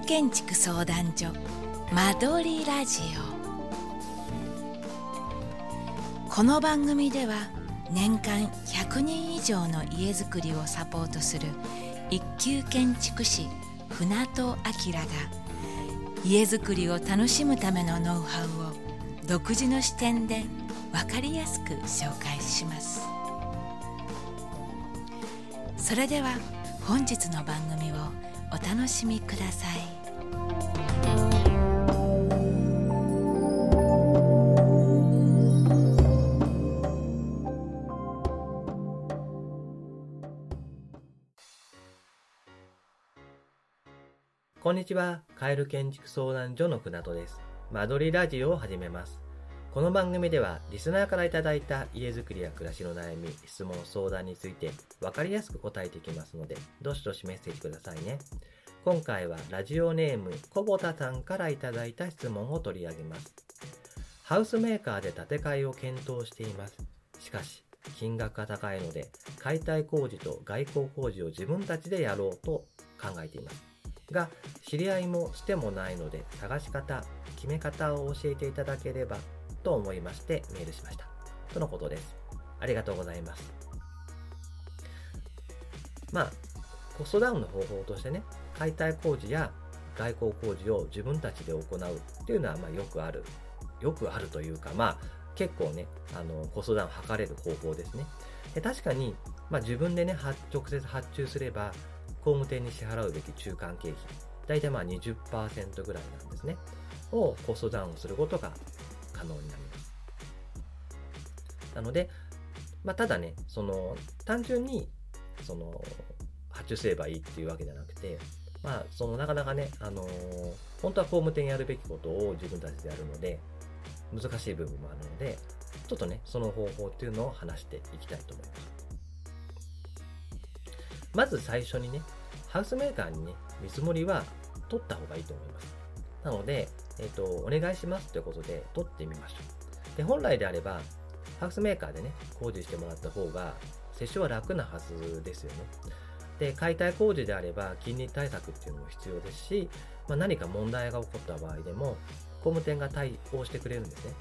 建築相談所間取りラジオ。この番組では年間100人以上の家づくりをサポートする一級建築士船戸明が家づくりを楽しむためのノウハウを独自の視点で分かりやすく紹介します。それでは本日の番組をお楽しみくださいこんにちは。カエル建築相談所の船戸です。間取りラジオを始めます。この番組では、リスナーからいただいた家づくりや暮らしの悩み、質問、相談について、わかりやすく答えていきますので、どしどしメッセージくださいね。今回は、ラジオネーム、小ボタさんからいただいた質問を取り上げます。ハウスメーカーで建て替えを検討しています。しかし、金額が高いので、解体工事と外交工事を自分たちでやろうと考えています。が知り合いもしてもないので探し方決め方を教えていただければと思いましてメールしました。とのことです。ありがとうございます。まあコストダウンの方法としてね解体工事や外交工事を自分たちで行うっていうのはまあよくあるよくあるというかまあ結構ねあのコストダウン測れる方法ですね。で確かに、まあ、自分でね直接発注すれば工務店に支払うべき中間経費、大体まあ20%ぐらいなんですね。をコストダウンすることが可能になります。なので、まあ、ただね、その、単純に、その、発注すればいいっていうわけじゃなくて、まあ、その、なかなかね、あのー、本当は工務店やるべきことを自分たちでやるので、難しい部分もあるので、ちょっとね、その方法っていうのを話していきたいと思います。まず最初にね、ハウスメーカーにね、見積もりは取った方がいいと思います。なので、えっ、ー、と、お願いしますということで取ってみましょう。で、本来であれば、ハウスメーカーでね、工事してもらった方が、接種は楽なはずですよね。で、解体工事であれば、近隣対策っていうのも必要ですし、まあ、何か問題が起こった場合でも、工務店が対応してくれるんですね。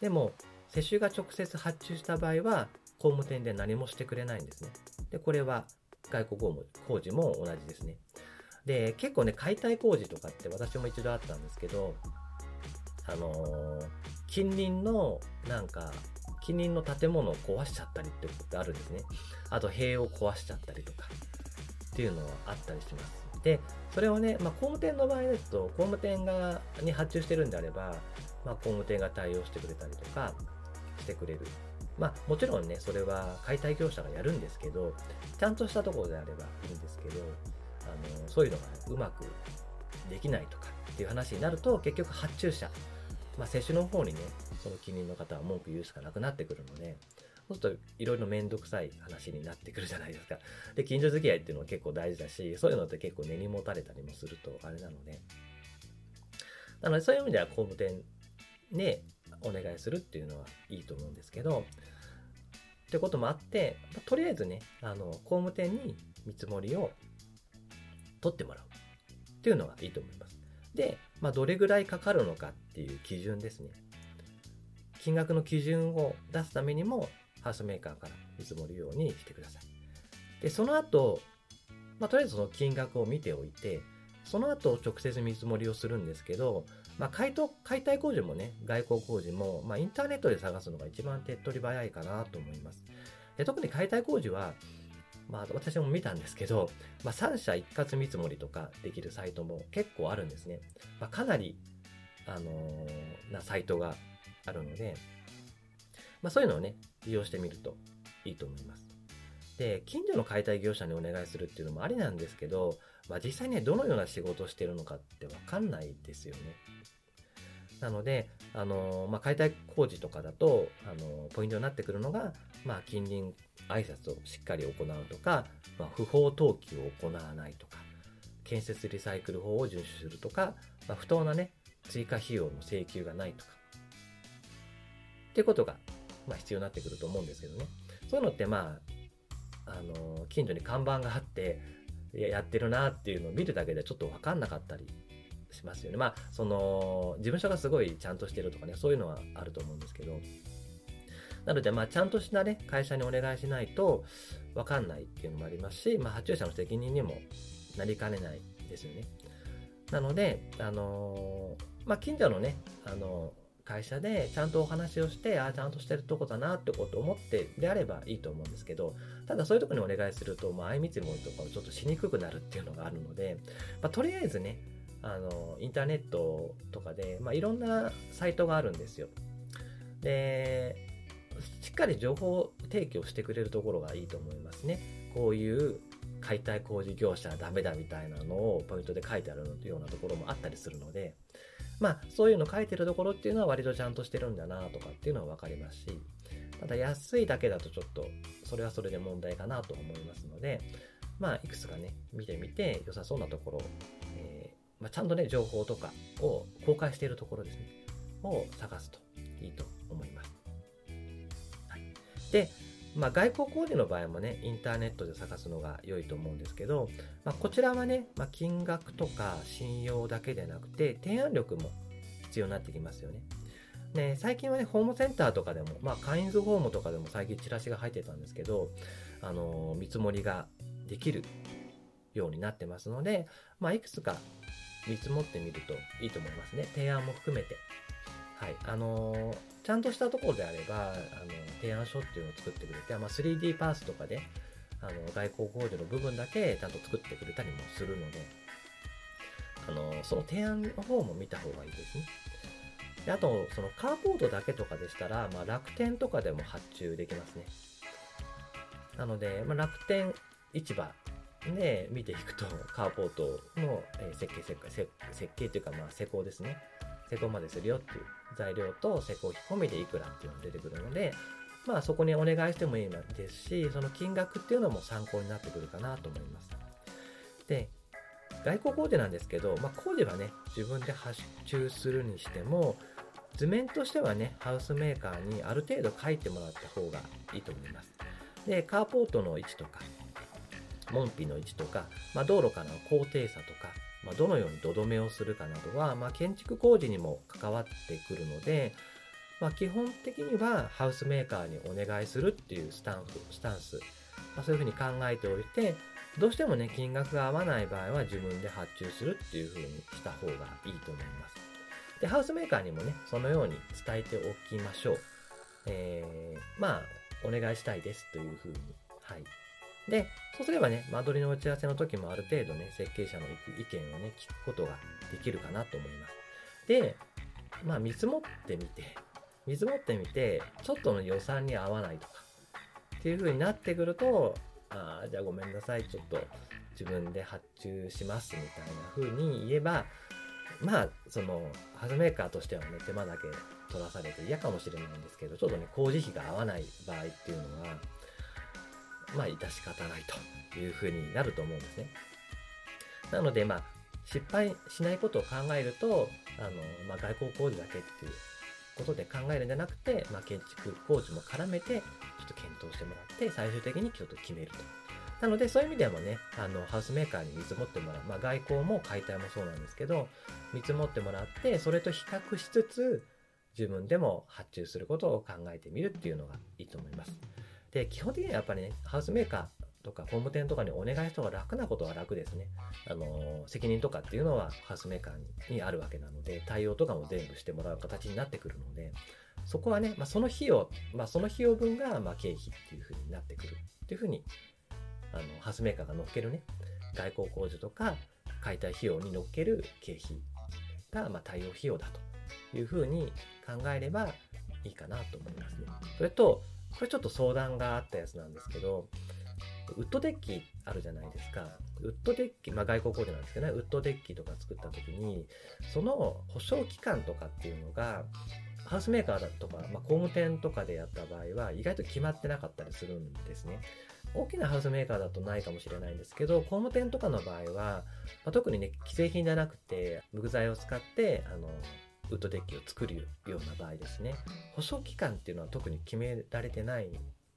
でも、接種が直接発注した場合は、工務店で何もしてくれないんですね。で、これは外国工事も同じですね。で、結構ね、解体工事とかって私も一度あったんですけど、あのー、近隣の、なんか、近隣の建物を壊しちゃったりってことってあるんですね。あと、塀を壊しちゃったりとか、っていうのはあったりします。で、それをね、まあ、工務店の場合ですと、工務店が、に発注してるんであれば、まあ、工務店が対応してくれたりとか、してくれるまあ、もちろんね、それは解体業者がやるんですけど、ちゃんとしたところであればいいんですけど、あのそういうのが、うまくできないとかっていう話になると、結局発注者、まあ、接種の方にね、その近隣の方は文句言うしかなくなってくるので、そうするといろいろめんどくさい話になってくるじゃないですか。で、近所付き合いっていうのは結構大事だし、そういうのって結構根に持たれたりもするとあれなので、なのでそういう意味では工務店ね、お願いするっていうのはいいと思うんですけど、ってこともあって、とりあえずね、あの、工務店に見積もりを取ってもらうっていうのがいいと思います。で、まあ、どれぐらいかかるのかっていう基準ですね。金額の基準を出すためにも、ハウスメーカーから見積もるようにしてください。で、その後、まあ、とりあえずその金額を見ておいて、その後直接見積もりをするんですけど、まあ、解解体工事もね、外交工事も、まあ、インターネットで探すのが一番手っ取り早いかなと思います。で特に解体工事は、まあ、私も見たんですけど、まあ、3社一括見積もりとかできるサイトも結構あるんですね。まあ、かなり、あのー、なサイトがあるので、まあ、そういうのをね、利用してみるといいと思います。で、近所の解体業者にお願いするっていうのもありなんですけど、まあ、実際ね、どのような仕事をしてるのかってわかんないですよね。なので、あのまあ、解体工事とかだと、あのポイントになってくるのが、まあ、近隣挨拶をしっかり行うとか、まあ、不法投棄を行わないとか、建設リサイクル法を遵守するとか、まあ、不当なね、追加費用の請求がないとか、っていうことが、まあ、必要になってくると思うんですけどね。そういうのって、まあ、あの近所に看板があって、やってるなっていうのを見るだけでちょっとわかんなかったりしますよね。まあ、その、事務所がすごいちゃんとしてるとかね、そういうのはあると思うんですけど、なので、まあ、ちゃんとしたね、会社にお願いしないと、わかんないっていうのもありますし、まあ、発注者の責任にもなりかねないですよね。なので、あのー、まあ、近所のね、あのー会社でちゃんとお話をして、ああ、ちゃんとしてるとこだなってことを思ってであればいいと思うんですけど、ただそういうとこにお願いすると、まあ、相見積もりとかをちょっとしにくくなるっていうのがあるので、まあ、とりあえずね、あの、インターネットとかで、まあ、いろんなサイトがあるんですよ。で、しっかり情報提供してくれるところがいいと思いますね。こういう解体工事業者はダメだみたいなのをポイントで書いてあるようなところもあったりするので、まあ、そういうの書いてるところっていうのは割とちゃんとしてるんだなとかっていうのはわかりますし、ただ安いだけだとちょっと、それはそれで問題かなと思いますので、まあ、いくつかね、見てみて良さそうなところ、まあ、ちゃんとね、情報とかを公開しているところですね、を探すといいと思います。はい。で、まあ、外交工事の場合もね、インターネットで探すのが良いと思うんですけど、まあ、こちらはね、まあ、金額とか信用だけでなくて、提案力も必要になってきますよね。ね、最近はね、ホームセンターとかでも、まあ、カインズホームとかでも最近チラシが入ってたんですけど、あの見積もりができるようになってますので、まあ、いくつか見積もってみるといいと思いますね。提案も含めて。はい。あのー、ちゃんとしたところであれば、あの、提案書っていうのを作ってくれて、まあ、3D パースとかで、あの、外交工事の部分だけちゃんと作ってくれたりもするので、あの、その提案の方も見た方がいいですね。であと、そのカーポートだけとかでしたら、まあ、楽天とかでも発注できますね。なので、まあ、楽天市場で見ていくと、カーポートの設計、設計、設計というか、まあ、施工ですね。施工までするよっていう材料と施工費込みでいくらっていうのが出てくるので、まあそこにお願いしてもいいですし、その金額っていうのも参考になってくるかなと思います。で、外交工事なんですけど、まあ工事はね、自分で発注するにしても、図面としてはね、ハウスメーカーにある程度書いてもらった方がいいと思います。で、カーポートの位置とか、門扉の位置とか、まあ、道路からの高低差とか、まあ、どのように土留めをするかなどは、まあ、建築工事にも関わってくるので、まあ、基本的にはハウスメーカーにお願いするっていうスタンス、スタンス、まあ、そういうふうに考えておいて、どうしてもね、金額が合わない場合は自分で発注するっていうふうにした方がいいと思います。で、ハウスメーカーにもね、そのように伝えておきましょう。えー、まあ、お願いしたいですというふうに、はい、で、そうすればね、間取りの打ち合わせの時もある程度ね、設計者の意見をね、聞くことができるかなと思います。で、まあ見積もってみて、見積もってみて、ちょっとの予算に合わないとか、っていう風になってくると、ああ、じゃあごめんなさい、ちょっと自分で発注しますみたいな風に言えば、まあ、その、ハズメーカーとしてはね、手間だけ取らされて嫌かもしれないんですけど、ちょっとね、工事費が合わない場合っていうのは、まあ、致し方ないというふうになると思うんですね。なので、まあ、失敗しないことを考えると、あの、まあ、外交工事だけっていうことで考えるんじゃなくて、まあ、建築工事も絡めて、ちょっと検討してもらって、最終的にちょっと決めると。なので、そういう意味でもね、あの、ハウスメーカーに見積もってもらう。まあ、外交も解体もそうなんですけど、見積もってもらって、それと比較しつつ、自分でも発注することを考えてみるっていうのがいいと思います。で、基本的にはやっぱりね、ハウスメーカーとか工務店とかにお願いした方が楽なことは楽ですね。あの、責任とかっていうのはハウスメーカーにあるわけなので、対応とかも全部してもらう形になってくるので、そこはね、まあ、その費用、まあ、その費用分が、ま経費っていうふうになってくるっていうふうに、あの、ハウスメーカーが乗っけるね、外交工事とか解体費用に乗っける経費が、ま対応費用だというふうに考えればいいかなと思いますね。それと、これちょっと相談があったやつなんですけど、ウッドデッキあるじゃないですか。ウッドデッキ、まあ外交工事なんですけどね、ウッドデッキとか作った時に、その保証期間とかっていうのが、ハウスメーカーだとか、まあ、工務店とかでやった場合は意外と決まってなかったりするんですね。大きなハウスメーカーだとないかもしれないんですけど、工務店とかの場合は、まあ、特にね、既製品じゃなくて、無具材を使って、あの、ウッドデッキを作るような場合ですね。保証期間っていうのは特に決められてない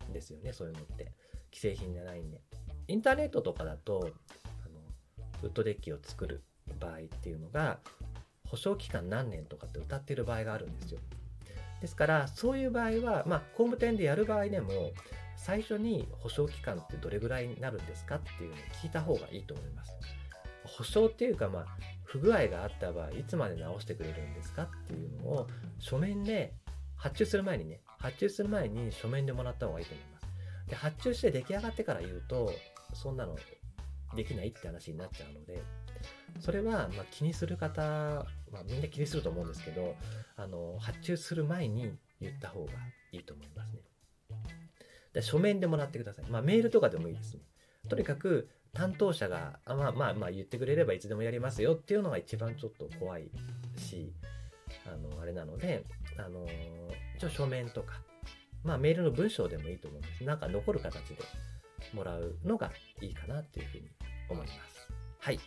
んですよね、そういうのって。既製品じゃないんで。インターネットとかだと、あの、ウッドデッキを作る場合っていうのが保証期間何年とかって歌ってる場合があるんですよですからそういう場合はまあ工務店でやる場合でも最初に保証期間ってどれぐらいになるんですかっていうのを聞いた方がいいと思います保証っていうかまあ不具合があった場合いつまで直してくれるんですかっていうのを書面で発注する前にね発注する前に書面でもらった方がいいと思います。で発注して出来上がってから言うとそんなのできないって話になっちゃうのでそれはま気にする方、まあ、みんな気にすると思うんですけどあの発注する前に言った方がいいと思いますね。で書面でもらってください、まあ、メールとかでもいいですね。とにかく担当者が、あまあまあまあ言ってくれればいつでもやりますよっていうのが一番ちょっと怖いし、あの、あれなので、あの、一応書面とか、まあメールの文章でもいいと思うんです。なんか残る形でもらうのがいいかなっていうふうに思います。はい。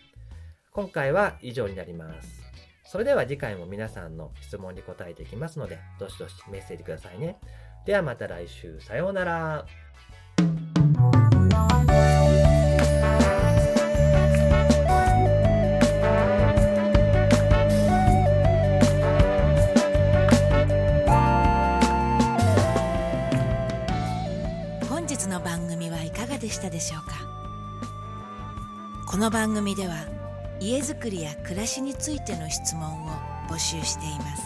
今回は以上になります。それでは次回も皆さんの質問に答えていきますので、どしどしメッセージくださいね。ではまた来週、さようなら。でしたでしょうか？この番組では家づくりや暮らしについての質問を募集しています。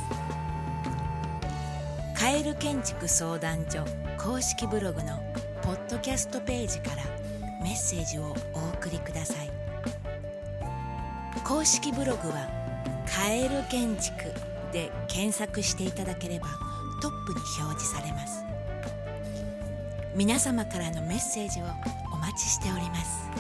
カエル建築相談所公式ブログのポッドキャストページからメッセージをお送りください。公式ブログは「カエル建築」で検索していただければトップに表示されます。皆様からのメッセージをお待ちしております。